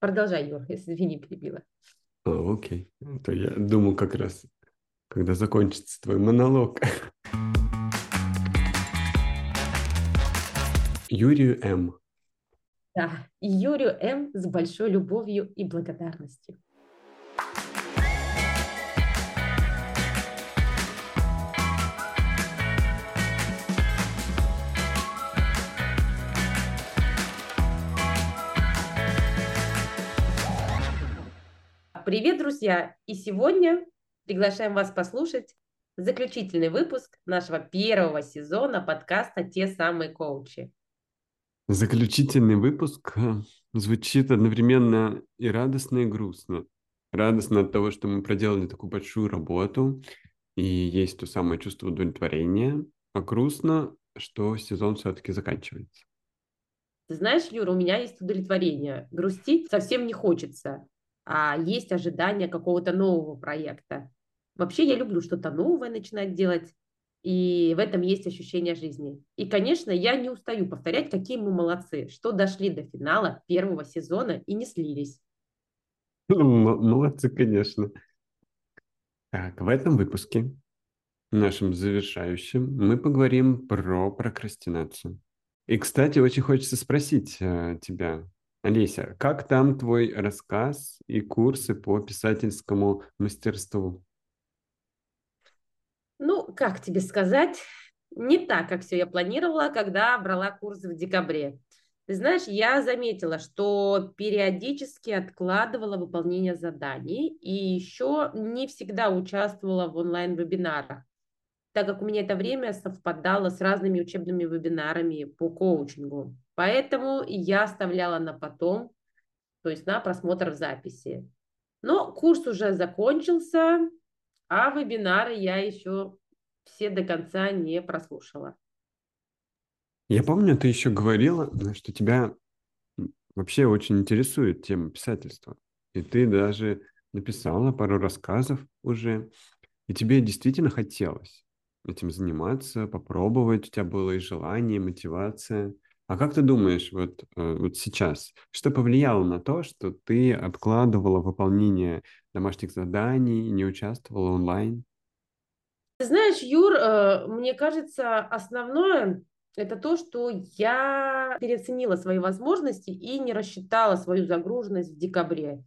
Продолжай, Юр, если извини, перебила. А, окей. То я думал как раз, когда закончится твой монолог. Юрию М. Да, Юрию М. с большой любовью и благодарностью. Привет, друзья! И сегодня приглашаем вас послушать заключительный выпуск нашего первого сезона подкаста «Те самые коучи». Заключительный выпуск э, звучит одновременно и радостно, и грустно. Радостно от того, что мы проделали такую большую работу, и есть то самое чувство удовлетворения, а грустно, что сезон все-таки заканчивается. Ты знаешь, Юра, у меня есть удовлетворение. Грустить совсем не хочется а есть ожидание какого-то нового проекта. Вообще я люблю что-то новое начинать делать, и в этом есть ощущение жизни. И, конечно, я не устаю повторять, какие мы молодцы, что дошли до финала первого сезона и не слились. Молодцы, конечно. Так, в этом выпуске, нашем завершающем, мы поговорим про прокрастинацию. И, кстати, очень хочется спросить э, тебя, Олеся, как там твой рассказ и курсы по писательскому мастерству? Ну, как тебе сказать, не так, как все я планировала, когда брала курсы в декабре. Ты знаешь, я заметила, что периодически откладывала выполнение заданий и еще не всегда участвовала в онлайн-вебинарах, так как у меня это время совпадало с разными учебными вебинарами по коучингу. Поэтому я оставляла на потом, то есть на просмотр в записи. Но курс уже закончился, а вебинары я еще все до конца не прослушала. Я помню, ты еще говорила, что тебя вообще очень интересует тема писательства. И ты даже написала пару рассказов уже. И тебе действительно хотелось этим заниматься, попробовать. У тебя было и желание, и мотивация. А как ты думаешь, вот, э, вот сейчас, что повлияло на то, что ты откладывала выполнение домашних заданий, не участвовала онлайн? Ты знаешь, Юр, э, мне кажется, основное это то, что я переоценила свои возможности и не рассчитала свою загруженность в декабре.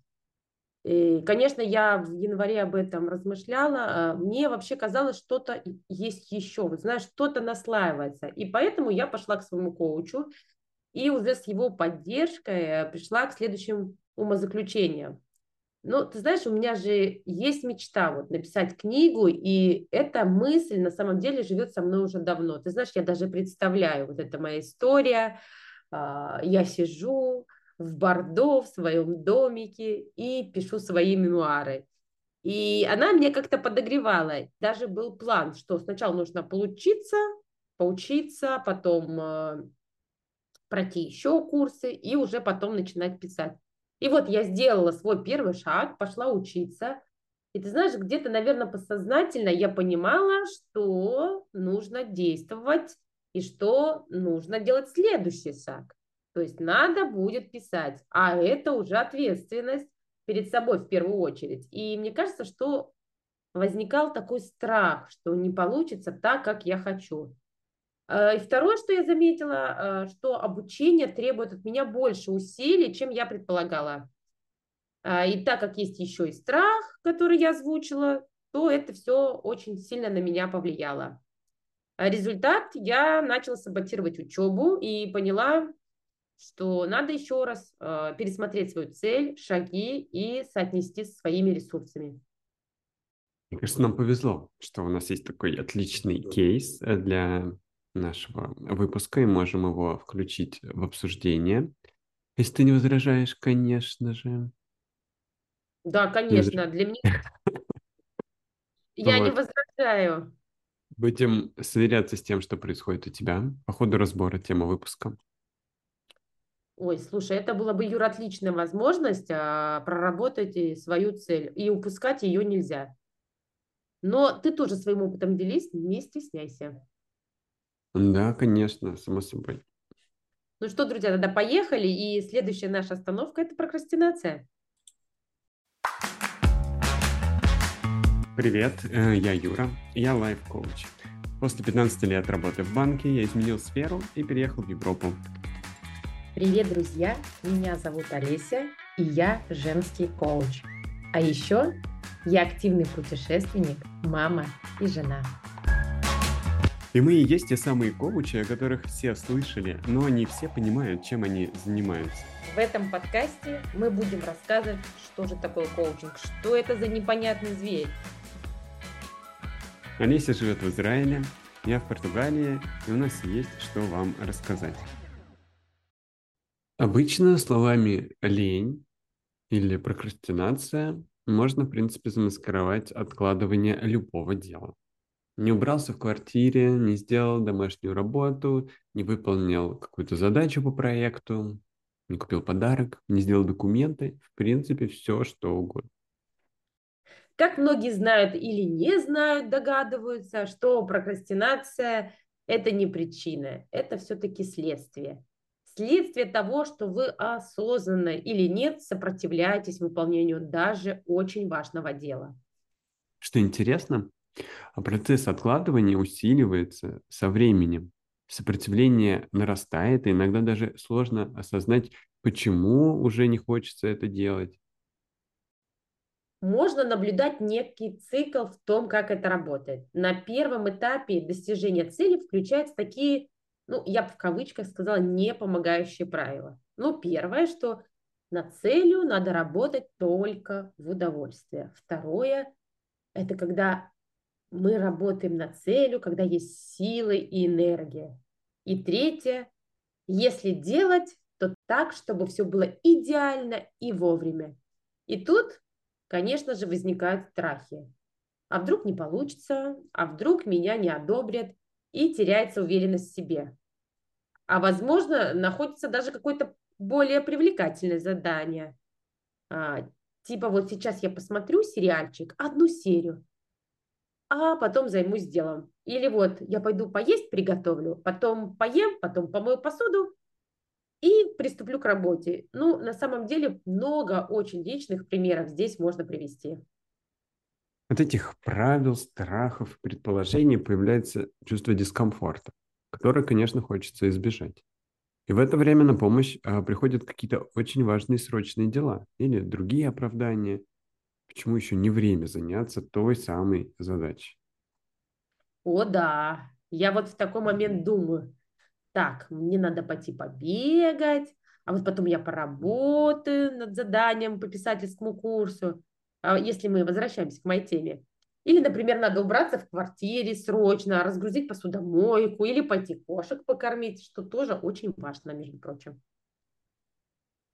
И, конечно, я в январе об этом размышляла. А, мне вообще казалось, что-то есть еще. Вот знаешь, что-то наслаивается. И поэтому я пошла к своему коучу и уже с его поддержкой э, пришла к следующим умозаключениям. Ну, ты знаешь, у меня же есть мечта вот написать книгу, и эта мысль на самом деле живет со мной уже давно. Ты знаешь, я даже представляю, вот это моя история, а, я сижу, в Бордо, в своем домике и пишу свои мемуары. И она мне как-то подогревала. Даже был план, что сначала нужно поучиться, поучиться, потом э, пройти еще курсы и уже потом начинать писать. И вот я сделала свой первый шаг, пошла учиться. И ты знаешь, где-то, наверное, подсознательно я понимала, что нужно действовать и что нужно делать следующий шаг. То есть надо будет писать, а это уже ответственность перед собой в первую очередь. И мне кажется, что возникал такой страх, что не получится так, как я хочу. Э, и второе, что я заметила, э, что обучение требует от меня больше усилий, чем я предполагала. Э, и так как есть еще и страх, который я озвучила, то это все очень сильно на меня повлияло. Результат, я начала саботировать учебу и поняла, что надо еще раз э, пересмотреть свою цель, шаги и соотнести со своими ресурсами. Мне кажется, нам повезло, что у нас есть такой отличный кейс э, для нашего выпуска, и можем его включить в обсуждение. Если ты не возражаешь, конечно же. Да, конечно, для меня... Я не возражаю. Будем сверяться с тем, что происходит у тебя по ходу разбора темы выпуска. Ой, слушай, это была бы, Юра, отличная возможность а, проработать свою цель, и упускать ее нельзя. Но ты тоже своим опытом делись, не стесняйся. Да, конечно, само собой. Ну что, друзья, тогда поехали, и следующая наша остановка – это прокрастинация. Привет, э, я Юра, я лайф-коуч. После 15 лет работы в банке я изменил сферу и переехал в Европу. Привет, друзья! Меня зовут Олеся, и я женский коуч. А еще я активный путешественник, мама и жена. И мы и есть те самые коучи, о которых все слышали, но не все понимают, чем они занимаются. В этом подкасте мы будем рассказывать, что же такое коучинг, что это за непонятный зверь. Олеся живет в Израиле, я в Португалии, и у нас есть что вам рассказать. Обычно словами «лень» или «прокрастинация» можно, в принципе, замаскировать откладывание любого дела не убрался в квартире, не сделал домашнюю работу, не выполнил какую-то задачу по проекту, не купил подарок, не сделал документы, в принципе, все, что угодно. Как многие знают или не знают, догадываются, что прокрастинация – это не причина, это все-таки следствие. Следствие того, что вы осознанно или нет сопротивляетесь выполнению даже очень важного дела. Что интересно, процесс откладывания усиливается со временем. Сопротивление нарастает, и иногда даже сложно осознать, почему уже не хочется это делать. Можно наблюдать некий цикл в том, как это работает. На первом этапе достижения цели включаются такие, ну, я бы в кавычках сказала, не помогающие правила. Ну, первое, что на целью надо работать только в удовольствие. Второе, это когда мы работаем на целью, когда есть силы и энергия. И третье, если делать, то так, чтобы все было идеально и вовремя. И тут, конечно же, возникают страхи. А вдруг не получится, а вдруг меня не одобрят, и теряется уверенность в себе. А возможно, находится даже какое-то более привлекательное задание. А, типа вот сейчас я посмотрю сериальчик, одну серию, а потом займусь делом. Или вот я пойду поесть приготовлю, потом поем, потом помою посуду и приступлю к работе. Ну, на самом деле много очень личных примеров здесь можно привести. От этих правил, страхов, предположений появляется чувство дискомфорта, которое, конечно, хочется избежать. И в это время на помощь а, приходят какие-то очень важные срочные дела или другие оправдания – Почему еще не время заняться той самой задачей? О, да. Я вот в такой момент думаю, так, мне надо пойти побегать, а вот потом я поработаю над заданием по писательскому курсу, если мы возвращаемся к моей теме. Или, например, надо убраться в квартире срочно, разгрузить посудомойку или пойти кошек покормить, что тоже очень важно, между прочим.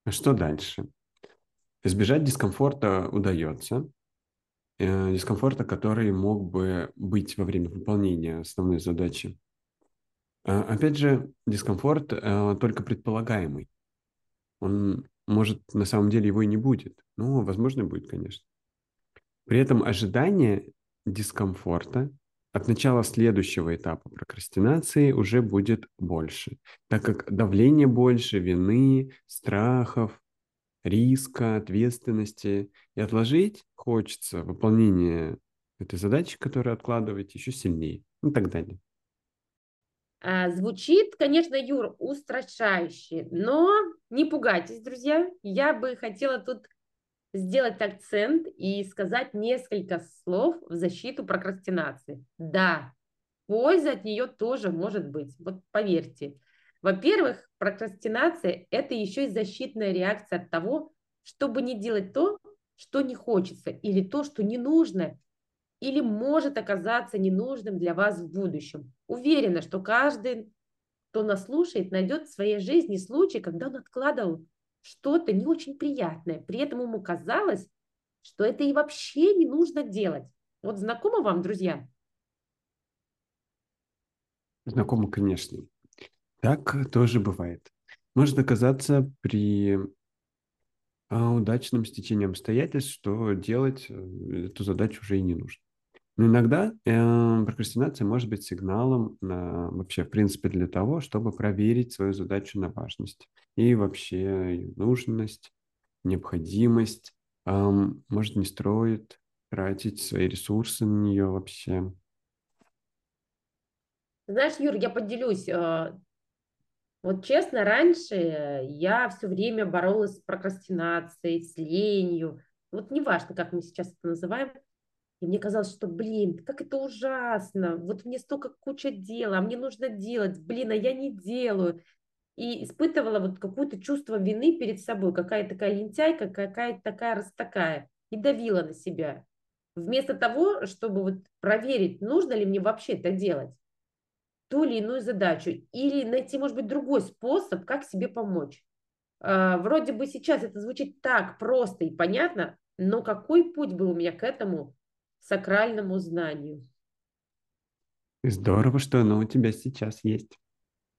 А что дальше? Избежать дискомфорта удается, э, дискомфорта, который мог бы быть во время выполнения основной задачи. А, опять же, дискомфорт э, только предполагаемый. Он может, на самом деле, его и не будет. Ну, возможно, будет, конечно. При этом ожидание дискомфорта от начала следующего этапа прокрастинации уже будет больше, так как давление больше, вины, страхов, риска, ответственности. И отложить хочется выполнение этой задачи, которую откладываете, еще сильнее и так далее. А, звучит, конечно, Юр, устрашающе, но не пугайтесь, друзья. Я бы хотела тут сделать акцент и сказать несколько слов в защиту прокрастинации. Да, польза от нее тоже может быть, вот поверьте. Во-первых, прокрастинация – это еще и защитная реакция от того, чтобы не делать то, что не хочется, или то, что не нужно, или может оказаться ненужным для вас в будущем. Уверена, что каждый, кто нас слушает, найдет в своей жизни случай, когда он откладывал что-то не очень приятное. При этом ему казалось, что это и вообще не нужно делать. Вот знакомо вам, друзья? Знакомо, конечно. Так тоже бывает. Может оказаться при а, удачном стечении обстоятельств, что делать э, эту задачу уже и не нужно. Но иногда э, прокрастинация может быть сигналом э, вообще, в принципе, для того, чтобы проверить свою задачу на важность и вообще ее нужность, необходимость. Э, может, не строит тратить свои ресурсы на нее вообще. Знаешь, Юр, я поделюсь. э, Вот честно, раньше я все время боролась с прокрастинацией, с ленью. Вот неважно, как мы сейчас это называем. И мне казалось, что, блин, как это ужасно. Вот мне столько куча дела, а мне нужно делать. Блин, а я не делаю. И испытывала вот какое-то чувство вины перед собой. Какая такая лентяйка, какая такая раз такая. И давила на себя. Вместо того, чтобы вот проверить, нужно ли мне вообще это делать ту или иную задачу или найти, может быть, другой способ, как себе помочь. А, вроде бы сейчас это звучит так просто и понятно, но какой путь был у меня к этому сакральному знанию? Здорово, что оно у тебя сейчас есть.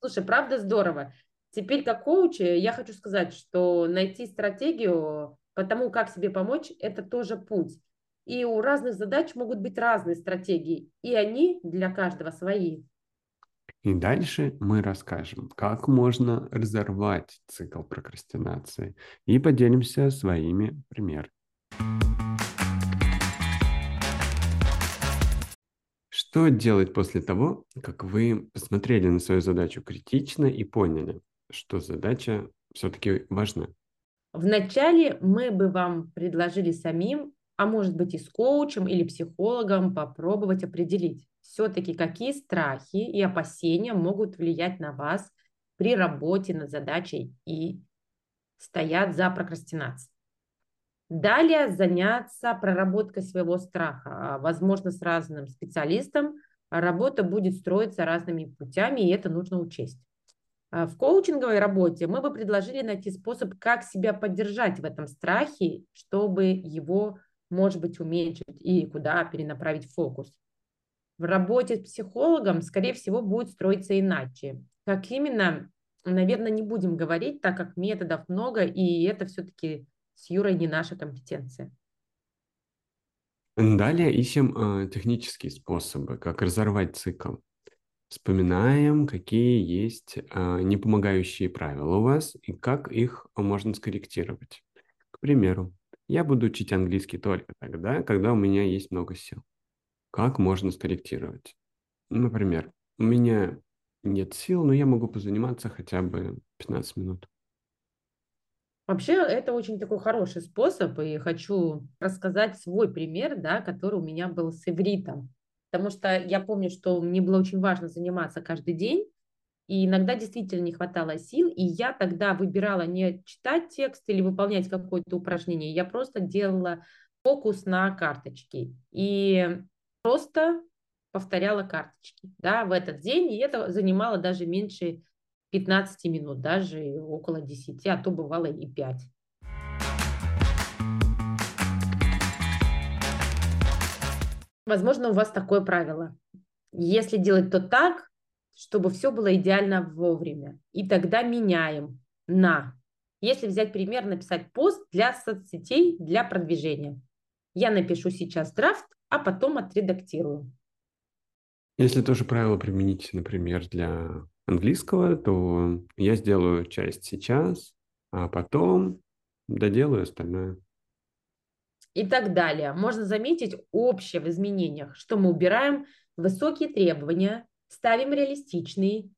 Слушай, правда здорово. Теперь как коуч я хочу сказать, что найти стратегию по тому, как себе помочь, это тоже путь. И у разных задач могут быть разные стратегии, и они для каждого свои. И дальше мы расскажем, как можно разорвать цикл прокрастинации и поделимся своими примерами. Что делать после того, как вы посмотрели на свою задачу критично и поняли, что задача все-таки важна? Вначале мы бы вам предложили самим, а может быть и с коучем или психологом попробовать определить, все-таки какие страхи и опасения могут влиять на вас при работе над задачей и стоят за прокрастинацией. Далее заняться проработкой своего страха, а, возможно, с разным специалистом. Работа будет строиться разными путями, и это нужно учесть. А, в коучинговой работе мы бы предложили найти способ, как себя поддержать в этом страхе, чтобы его, может быть, уменьшить и куда перенаправить фокус в работе с психологом, скорее всего, будет строиться иначе. Как именно, наверное, не будем говорить, так как методов много, и это все-таки с Юрой не наша компетенция. Далее ищем э, технические способы, как разорвать цикл. Вспоминаем, какие есть э, непомогающие правила у вас и как их можно скорректировать. К примеру, я буду учить английский только тогда, когда у меня есть много сил. Как можно скорректировать? Например, у меня нет сил, но я могу позаниматься хотя бы 15 минут. Вообще, это очень такой хороший способ, и хочу рассказать свой пример, да, который у меня был с ивритом. Потому что я помню, что мне было очень важно заниматься каждый день, и иногда действительно не хватало сил, и я тогда выбирала не читать текст или выполнять какое-то упражнение, я просто делала фокус на карточке. И просто повторяла карточки да, в этот день, и это занимало даже меньше 15 минут, даже около 10, а то бывало и 5. Возможно, у вас такое правило. Если делать то так, чтобы все было идеально вовремя. И тогда меняем на. Если взять пример, написать пост для соцсетей для продвижения. Я напишу сейчас драфт, а потом отредактирую. Если тоже правило применить, например, для английского, то я сделаю часть сейчас, а потом доделаю остальное. И так далее. Можно заметить общее в изменениях, что мы убираем высокие требования, ставим реалистичные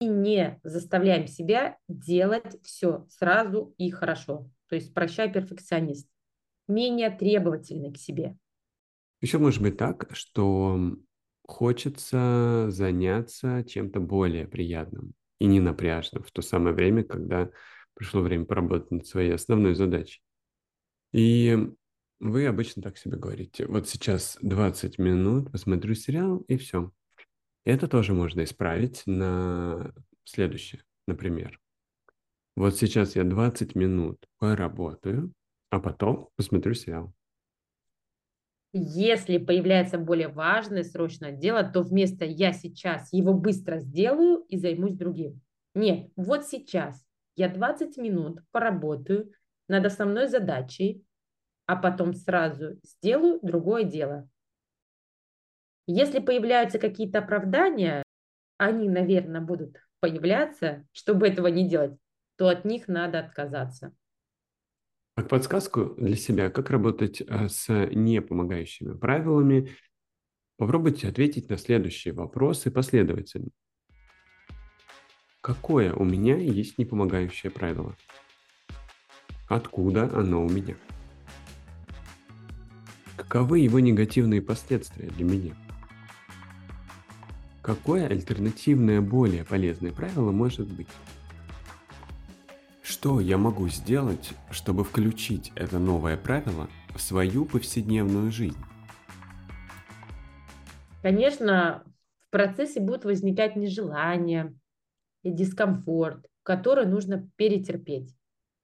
и не заставляем себя делать все сразу и хорошо. То есть прощай перфекционист. Менее требовательный к себе. Еще может быть так, что хочется заняться чем-то более приятным и не напряжным в то самое время, когда пришло время поработать над своей основной задачей. И вы обычно так себе говорите, вот сейчас 20 минут, посмотрю сериал и все. Это тоже можно исправить на следующее, например. Вот сейчас я 20 минут поработаю, а потом посмотрю сериал. Если появляется более важное срочное дело, то вместо «я сейчас его быстро сделаю и займусь другим». Нет, вот сейчас я 20 минут поработаю над основной задачей, а потом сразу сделаю другое дело. Если появляются какие-то оправдания, они, наверное, будут появляться, чтобы этого не делать, то от них надо отказаться. Как подсказку для себя, как работать э, с непомогающими правилами, попробуйте ответить на следующие вопросы последовательно. Какое у меня есть непомогающее правило? Откуда оно у меня? Каковы его негативные последствия для меня? Какое альтернативное, более полезное правило может быть? Что я могу сделать, чтобы включить это новое правило в свою повседневную жизнь? Конечно, в процессе будут возникать нежелания и дискомфорт, который нужно перетерпеть.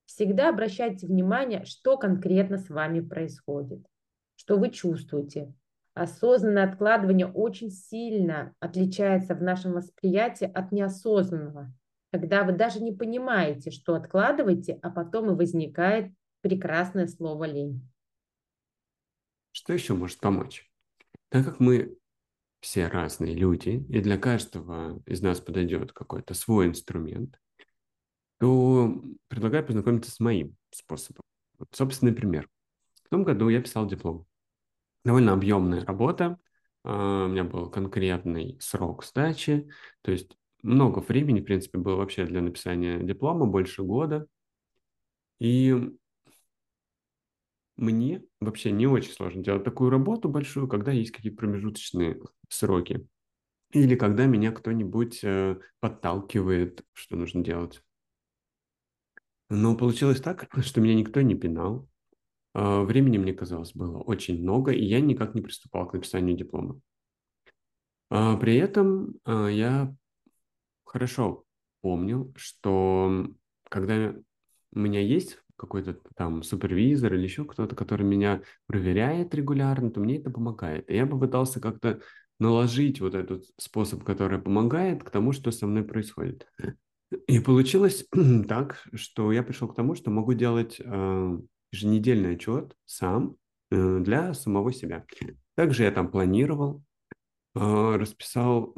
Всегда обращайте внимание, что конкретно с вами происходит, что вы чувствуете. Осознанное откладывание очень сильно отличается в нашем восприятии от неосознанного когда вы даже не понимаете, что откладываете, а потом и возникает прекрасное слово лень. Что еще может помочь? Так как мы все разные люди, и для каждого из нас подойдет какой-то свой инструмент, то предлагаю познакомиться с моим способом. Вот собственный пример. В том году я писал диплом. Довольно объемная работа, а, у меня был конкретный срок сдачи, то есть много времени, в принципе, было вообще для написания диплома, больше года. И мне вообще не очень сложно делать такую работу большую, когда есть какие-то промежуточные сроки. Или когда меня кто-нибудь э, подталкивает, что нужно делать. Но получилось так, что меня никто не пинал. Э, времени, мне казалось, было очень много, и я никак не приступал к написанию диплома. А при этом э, я хорошо помню, что когда у меня есть какой-то там супервизор или еще кто-то, который меня проверяет регулярно, то мне это помогает. И я попытался как-то наложить вот этот способ, который помогает, к тому, что со мной происходит. И получилось так, что я пришел к тому, что могу делать э, еженедельный отчет сам э, для самого себя. Также я там планировал, э, расписал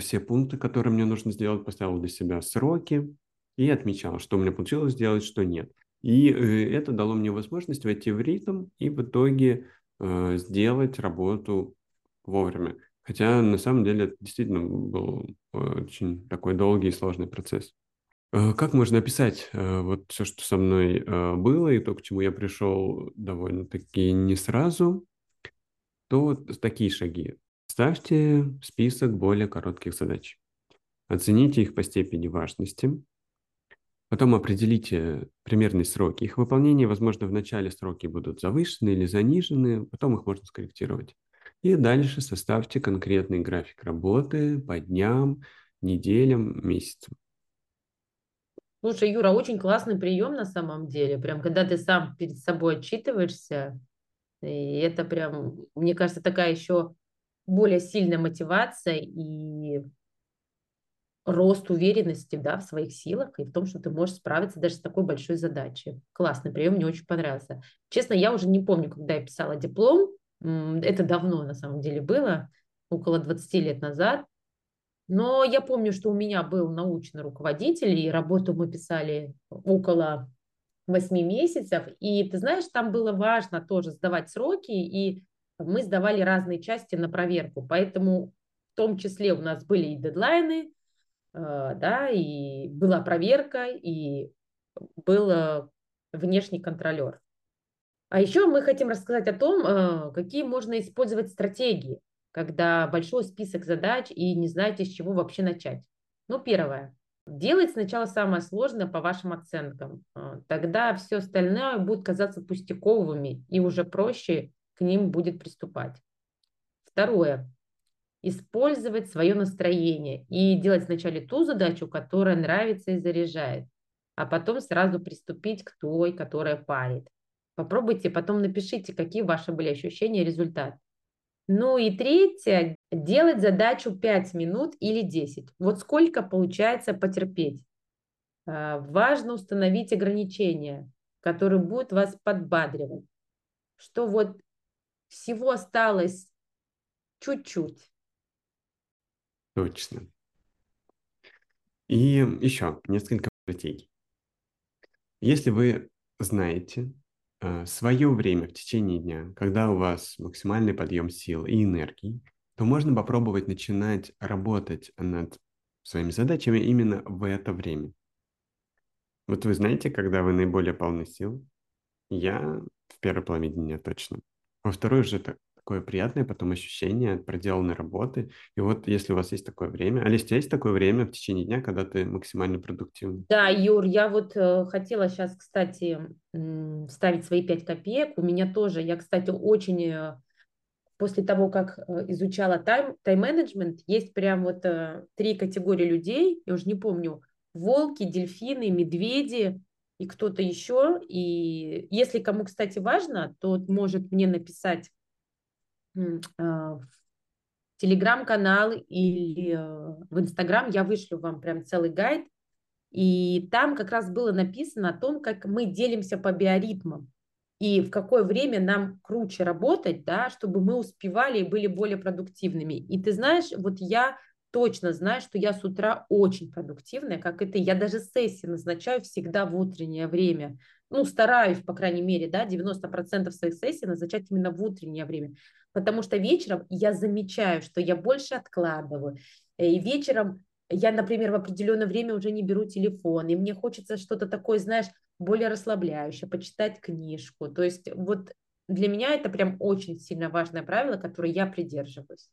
все пункты, которые мне нужно сделать, поставил для себя сроки и отмечал, что у меня получилось сделать, что нет. И э, это дало мне возможность войти в ритм и в итоге э, сделать работу вовремя. Хотя на самом деле это действительно был очень такой долгий и сложный процесс. Э, как можно описать э, вот все, что со мной э, было, и то, к чему я пришел довольно-таки не сразу, то вот такие шаги. Ставьте список более коротких задач. Оцените их по степени важности. Потом определите примерные сроки их выполнения. Возможно, в начале сроки будут завышены или занижены, потом их можно скорректировать. И дальше составьте конкретный график работы по дням, неделям, месяцам. Слушай, Юра, очень классный прием на самом деле. Прям когда ты сам перед собой отчитываешься, и это прям, мне кажется, такая еще более сильная мотивация и рост уверенности да, в своих силах и в том, что ты можешь справиться даже с такой большой задачей. Классный прием, мне очень понравился. Честно, я уже не помню, когда я писала диплом, это давно на самом деле было, около 20 лет назад, но я помню, что у меня был научный руководитель, и работу мы писали около 8 месяцев, и ты знаешь, там было важно тоже сдавать сроки, и мы сдавали разные части на проверку, поэтому в том числе у нас были и дедлайны, э, да, и была проверка, и был э, внешний контролер. А еще мы хотим рассказать о том, э, какие можно использовать стратегии, когда большой список задач и не знаете, с чего вообще начать. Ну, первое. Делать сначала самое сложное по вашим оценкам. Тогда все остальное будет казаться пустяковыми и уже проще к ним будет приступать. Второе. Использовать свое настроение и делать вначале ту задачу, которая нравится и заряжает, а потом сразу приступить к той, которая парит. Попробуйте, потом напишите, какие ваши были ощущения и результат. Ну и третье, делать задачу 5 минут или 10. Вот сколько получается потерпеть. А, важно установить ограничения, которые будут вас подбадривать. Что вот всего осталось чуть-чуть. Точно. И еще несколько стратегий. Если вы знаете э, свое время в течение дня, когда у вас максимальный подъем сил и энергии, то можно попробовать начинать работать над своими задачами именно в это время. Вот вы знаете, когда вы наиболее полны сил? Я в первой половине дня точно. Во второй уже это такое приятное потом ощущение от проделанной работы. И вот если у вас есть такое время, Алис, у тебя есть такое время в течение дня, когда ты максимально продуктивный? Да, Юр, я вот э, хотела сейчас, кстати, вставить свои пять копеек. У меня тоже, я, кстати, очень э, после того, как э, изучала тайм, тайм-менеджмент, есть прям вот три категории людей, я уже не помню, волки, дельфины, медведи и кто-то еще. И если кому, кстати, важно, то может мне написать а, в телеграм-канал или э, в инстаграм, я вышлю вам прям целый гайд, и там как раз было написано о том, как мы делимся по биоритмам и в какое время нам круче работать, да, чтобы мы успевали и были более продуктивными. И ты знаешь, вот я точно знаю, что я с утра очень продуктивная, как и ты. Я даже сессии назначаю всегда в утреннее время. Ну, стараюсь, по крайней мере, да, 90% своих сессий назначать именно в утреннее время. Потому что вечером я замечаю, что я больше откладываю. И вечером я, например, в определенное время уже не беру телефон, и мне хочется что-то такое, знаешь, более расслабляющее, почитать книжку. То есть вот для меня это прям очень сильно важное правило, которое я придерживаюсь.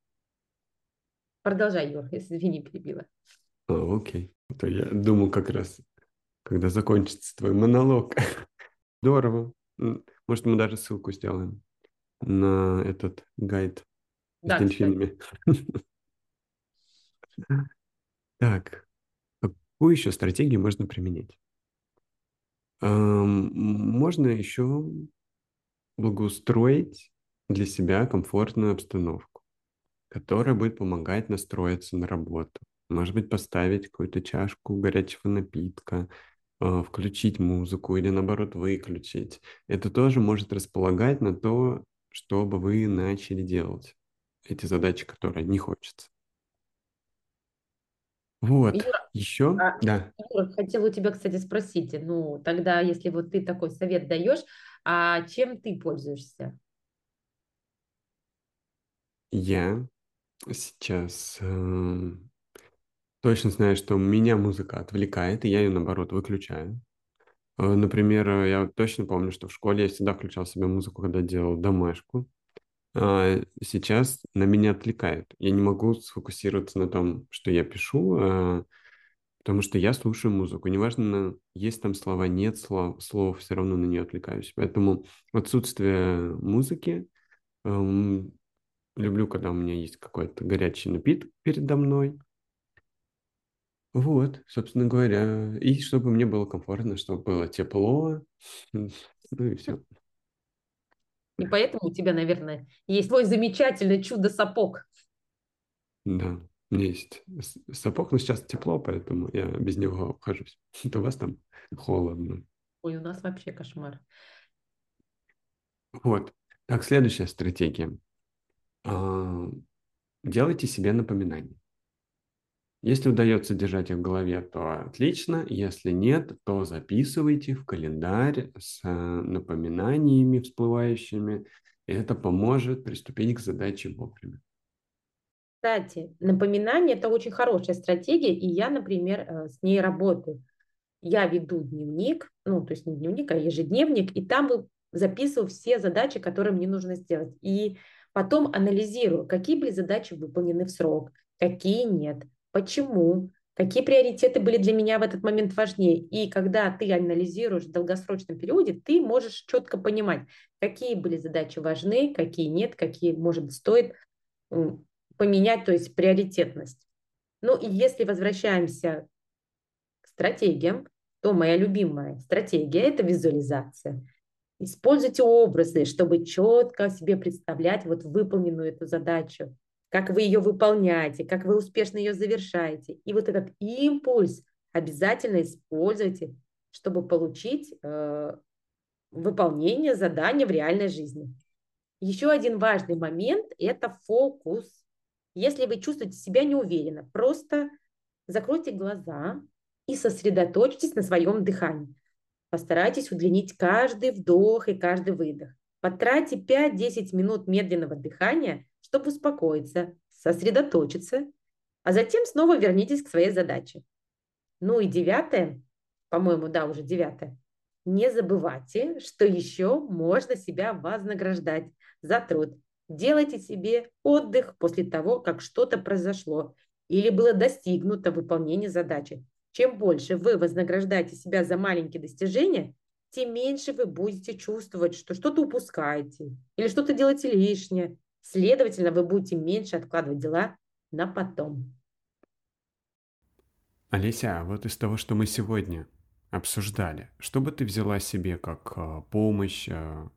Продолжай, Юр, если извини, перебила. А, окей. То я думал как раз, когда закончится твой монолог. Здорово. Может, мы даже ссылку сделаем на этот гайд да, с дельфинами. Так, какую еще стратегию можно применять? Можно еще благоустроить для себя комфортную обстановку которая будет помогать настроиться на работу. Может быть, поставить какую-то чашку горячего напитка, а, включить музыку или, наоборот, выключить. Это тоже может располагать на то, чтобы вы начали делать эти задачи, которые не хочется. Вот, Юра, еще, а, да. Юра, хотела у тебя, кстати, спросить, ну, тогда, если вот ты такой совет даешь, а чем ты пользуешься? Я сейчас э, точно знаю, что меня музыка отвлекает, и я ее, наоборот, выключаю. Э, например, э, я точно помню, что в школе я всегда включал себе музыку, когда делал домашку. А сейчас на меня отвлекают. Я не могу сфокусироваться на том, что я пишу, а, потому что я слушаю музыку. Неважно, есть там слова, нет слов, слов все равно на нее отвлекаюсь. Поэтому отсутствие музыки эм, Люблю, когда у меня есть какой-то горячий напиток передо мной. Вот, собственно говоря. И чтобы мне было комфортно, чтобы было тепло. Ну и все. И поэтому у тебя, наверное, есть твой замечательный чудо-сапог. Да, у меня есть сапог, но сейчас тепло, поэтому я без него обхожусь. Это у вас там холодно. Ой, у нас вообще кошмар. Вот. Так, следующая стратегия. А, делайте себе напоминания. Если удается держать их в голове, то отлично. Если нет, то записывайте в календарь с э, напоминаниями всплывающими. И это поможет приступить к задаче вовремя. Кстати, напоминание – это очень хорошая стратегия, и я, например, э, с ней работаю. Я веду дневник, ну, то есть не дневник, а ежедневник, и там записываю все задачи, которые мне нужно сделать. И Потом анализирую, какие были задачи выполнены в срок, какие нет, почему, какие приоритеты были для меня в этот момент важнее. И когда ты анализируешь в долгосрочном периоде, ты можешь четко понимать, какие были задачи важны, какие нет, какие, может стоит поменять, то есть приоритетность. Ну и если возвращаемся к стратегиям, то моя любимая стратегия – это визуализация. Используйте образы, чтобы четко себе представлять вот выполненную эту задачу, как вы ее выполняете, как вы успешно ее завершаете. И вот этот импульс обязательно используйте, чтобы получить э, выполнение задания в реальной жизни. Еще один важный момент – это фокус. Если вы чувствуете себя неуверенно, просто закройте глаза и сосредоточьтесь на своем дыхании. Постарайтесь удлинить каждый вдох и каждый выдох. Потратьте 5-10 минут медленного дыхания, чтобы успокоиться, сосредоточиться, а затем снова вернитесь к своей задаче. Ну и девятое, по-моему, да, уже девятое. Не забывайте, что еще можно себя вознаграждать за труд. Делайте себе отдых после того, как что-то произошло или было достигнуто выполнение задачи. Чем больше вы вознаграждаете себя за маленькие достижения, тем меньше вы будете чувствовать, что что-то упускаете или что-то делаете лишнее. Следовательно, вы будете меньше откладывать дела на потом. Олеся, а вот из того, что мы сегодня обсуждали, что бы ты взяла себе как а, помощь а,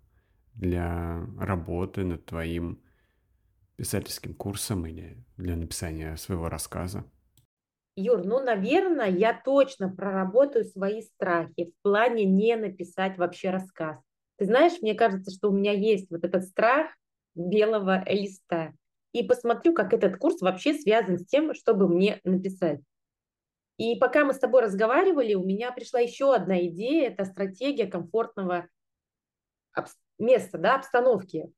для работы над твоим писательским курсом или для написания своего рассказа? Юр, ну, наверное, я точно проработаю свои страхи в плане не написать вообще рассказ. Ты знаешь, мне кажется, что у меня есть вот этот страх белого листа. И посмотрю, как этот курс вообще связан с тем, чтобы мне написать. И пока мы с тобой разговаривали, у меня пришла еще одна идея. Это стратегия комфортного места, да, обстановки.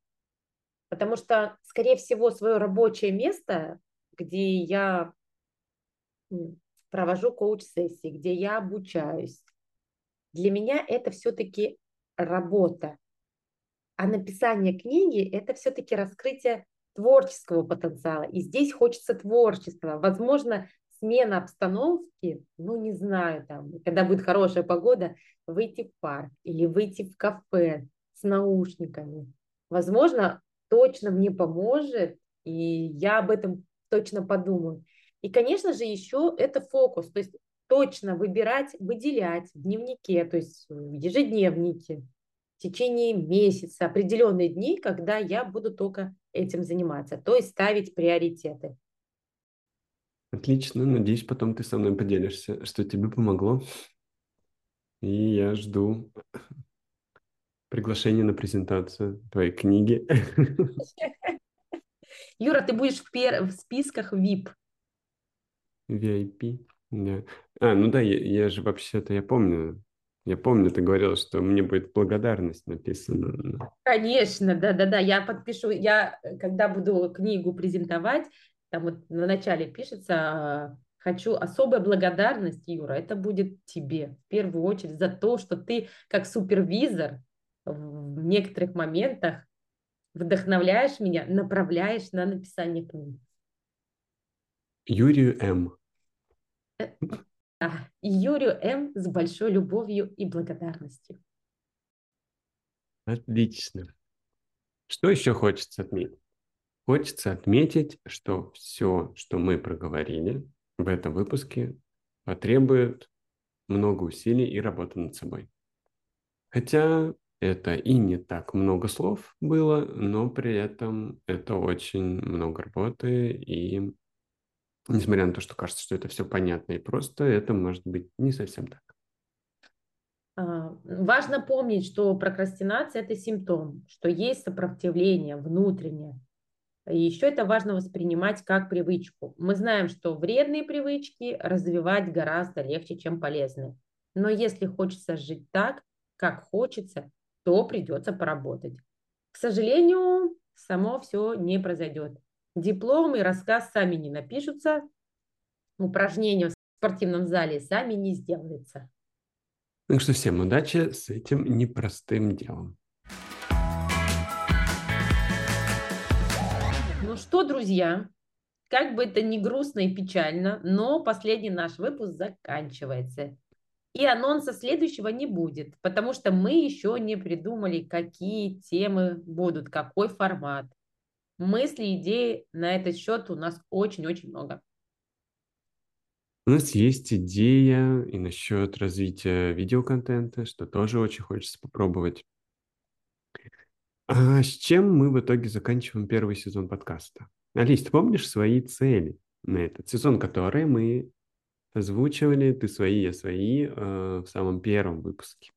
Потому что, скорее всего, свое рабочее место, где я провожу коуч-сессии, где я обучаюсь, для меня это все-таки работа. А написание книги – это все-таки раскрытие творческого потенциала. И здесь хочется творчества. Возможно, смена обстановки, ну, не знаю, там, когда будет хорошая погода, выйти в парк или выйти в кафе с наушниками. Возможно, точно мне поможет, и я об этом точно подумаю. И, конечно же, еще это фокус, то есть точно выбирать, выделять в дневнике, то есть в ежедневнике, в течение месяца, определенные дни, когда я буду только этим заниматься, то есть ставить приоритеты. Отлично, надеюсь, потом ты со мной поделишься, что тебе помогло. И я жду приглашение на презентацию твоей книги. Юра, ты будешь в, пер... в списках VIP. VIP, да. А, ну да, я, я же вообще-то, я помню, я помню, ты говорила, что мне будет благодарность написана. Конечно, да-да-да, я подпишу, я, когда буду книгу презентовать, там вот на начале пишется, а, хочу особая благодарность, Юра, это будет тебе в первую очередь за то, что ты как супервизор в некоторых моментах вдохновляешь меня, направляешь на написание книги. Юрию М. Юрию М. с большой любовью и благодарностью. Отлично. Что еще хочется отметить? Хочется отметить, что все, что мы проговорили в этом выпуске, потребует много усилий и работы над собой. Хотя это и не так много слов было, но при этом это очень много работы, и несмотря на то, что кажется, что это все понятно и просто, это может быть не совсем так. А, важно помнить, что прокрастинация – это симптом, что есть сопротивление внутреннее. И еще это важно воспринимать как привычку. Мы знаем, что вредные привычки развивать гораздо легче, чем полезные. Но если хочется жить так, как хочется, то придется поработать. К сожалению, само все не произойдет. Диплом и рассказ сами не напишутся, упражнения в спортивном зале сами не сделаются. Так что всем удачи с этим непростым делом. Ну что, друзья, как бы это ни грустно и печально, но последний наш выпуск заканчивается. И анонса следующего не будет, потому что мы еще не придумали, какие темы будут, какой формат. Мысли, идеи на этот счет у нас очень-очень много. У нас есть идея и насчет развития видеоконтента, что тоже очень хочется попробовать. А с чем мы в итоге заканчиваем первый сезон подкаста? Алис, ты помнишь свои цели на этот сезон, которые мы озвучивали, ты свои, я свои, э, в самом первом выпуске.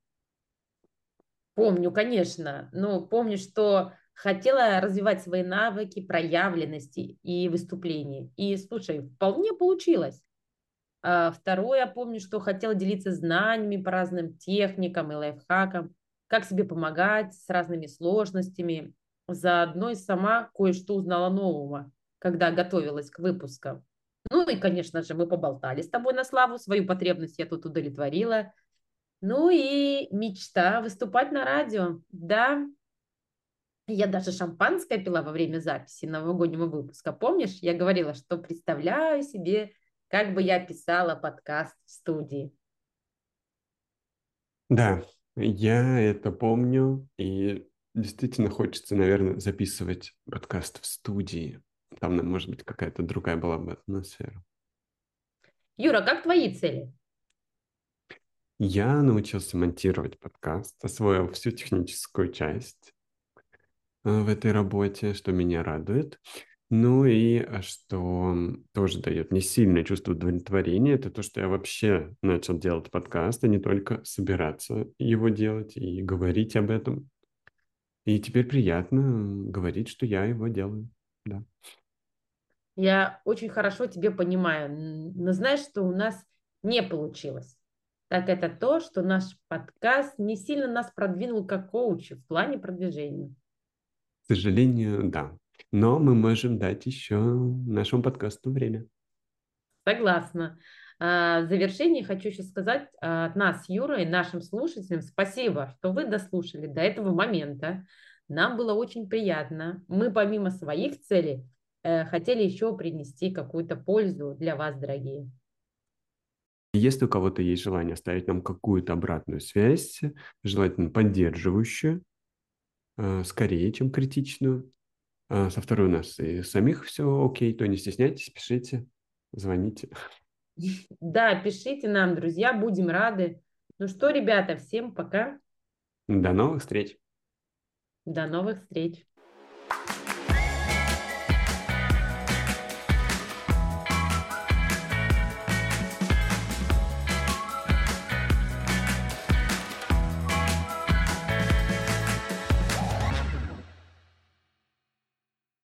Помню, конечно. Но помню, что хотела развивать свои навыки проявленности и выступления. И, слушай, вполне получилось. А второе, я помню, что хотела делиться знаниями по разным техникам и лайфхакам, как себе помогать с разными сложностями. Заодно и сама кое-что узнала нового, когда готовилась к выпускам. Ну и, конечно же, мы поболтали с тобой на славу, свою потребность я тут удовлетворила. Ну и мечта выступать на радио. Да, я даже шампанское пила во время записи новогоднего выпуска. Помнишь, я говорила, что представляю себе, как бы я писала подкаст в студии. Да, я это помню, и действительно хочется, наверное, записывать подкаст в студии. Там, может быть, какая-то другая была бы атмосфера. Юра, как твои цели? Я научился монтировать подкаст, освоил всю техническую часть в этой работе, что меня радует. Ну и э, что тоже дает мне сильное чувство удовлетворения, это то, что я вообще начал делать подкаст, а не только собираться его делать и говорить об этом. И теперь приятно говорить, что я его делаю. Да. Я очень хорошо тебе понимаю, но знаешь, что у нас не получилось так это то, что наш подкаст не сильно нас продвинул как коучи в плане продвижения. К сожалению, да. Но мы можем дать еще нашему подкасту время. Согласна. А, в завершении хочу еще сказать а, от нас, Юра, и нашим слушателям спасибо, что вы дослушали до этого момента. Нам было очень приятно. Мы помимо своих целей э, хотели еще принести какую-то пользу для вас, дорогие. Если у кого-то есть желание оставить нам какую-то обратную связь, желательно поддерживающую, скорее, чем критичную. А со второй у нас и самих все окей, то не стесняйтесь, пишите, звоните. Да, пишите нам, друзья, будем рады. Ну что, ребята, всем пока. До новых встреч. До новых встреч.